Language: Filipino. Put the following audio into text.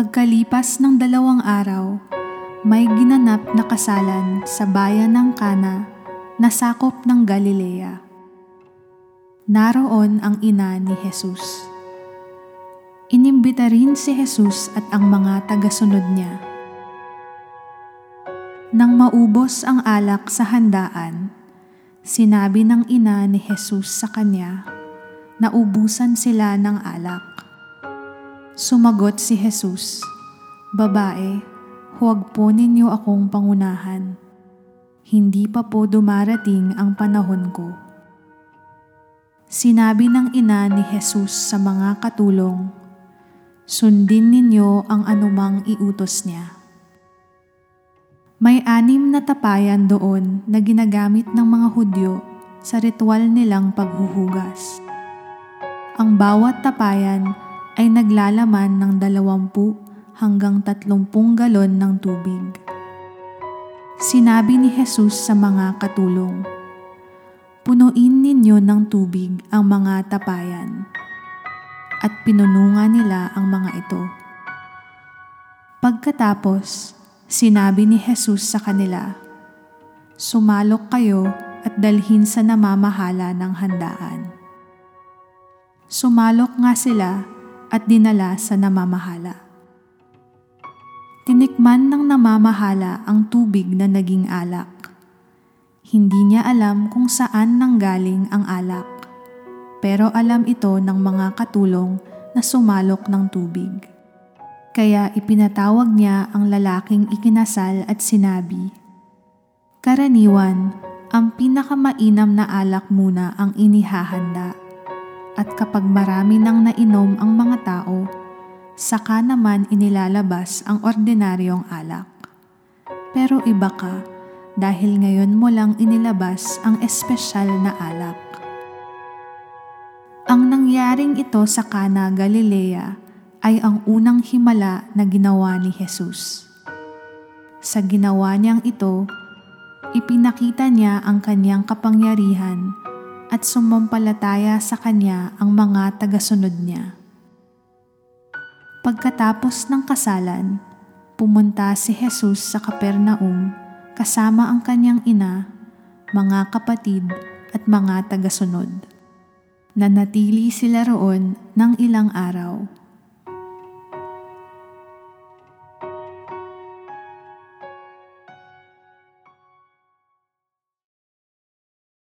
Pagkalipas ng dalawang araw, may ginanap na kasalan sa bayan ng Kana na sakop ng Galilea. Naroon ang ina ni Jesus. Inimbita rin si Jesus at ang mga tagasunod niya. Nang maubos ang alak sa handaan, sinabi ng ina ni Jesus sa kanya na ubusan sila ng alak. Sumagot si Jesus, Babae, huwag po ninyo akong pangunahan. Hindi pa po dumarating ang panahon ko. Sinabi ng ina ni Jesus sa mga katulong, Sundin ninyo ang anumang iutos niya. May anim na tapayan doon na ginagamit ng mga Hudyo sa ritual nilang paghuhugas. Ang bawat tapayan ay naglalaman ng dalawampu hanggang tatlumpung galon ng tubig. Sinabi ni Jesus sa mga katulong, Punuin ninyo ng tubig ang mga tapayan at pinunungan nila ang mga ito. Pagkatapos, sinabi ni Jesus sa kanila, Sumalok kayo at dalhin sa namamahala ng handaan. Sumalok nga sila at dinala sa namamahala. Tinikman ng namamahala ang tubig na naging alak. Hindi niya alam kung saan nanggaling ang alak pero alam ito ng mga katulong na sumalok ng tubig. Kaya ipinatawag niya ang lalaking ikinasal at sinabi, Karaniwan, ang pinakamainam na alak muna ang inihahanda. At kapag marami nang nainom ang mga tao, saka naman inilalabas ang ordinaryong alak. Pero iba ka dahil ngayon mo lang inilabas ang espesyal na alak. Ang nangyaring ito sa Kana, Galilea ay ang unang himala na ginawa ni Jesus. Sa ginawa niyang ito, ipinakita niya ang kanyang kapangyarihan at sumampalataya sa kanya ang mga tagasunod niya. Pagkatapos ng kasalan, pumunta si Jesus sa Kapernaum kasama ang kanyang ina, mga kapatid at mga tagasunod. Nanatili sila roon ng ilang araw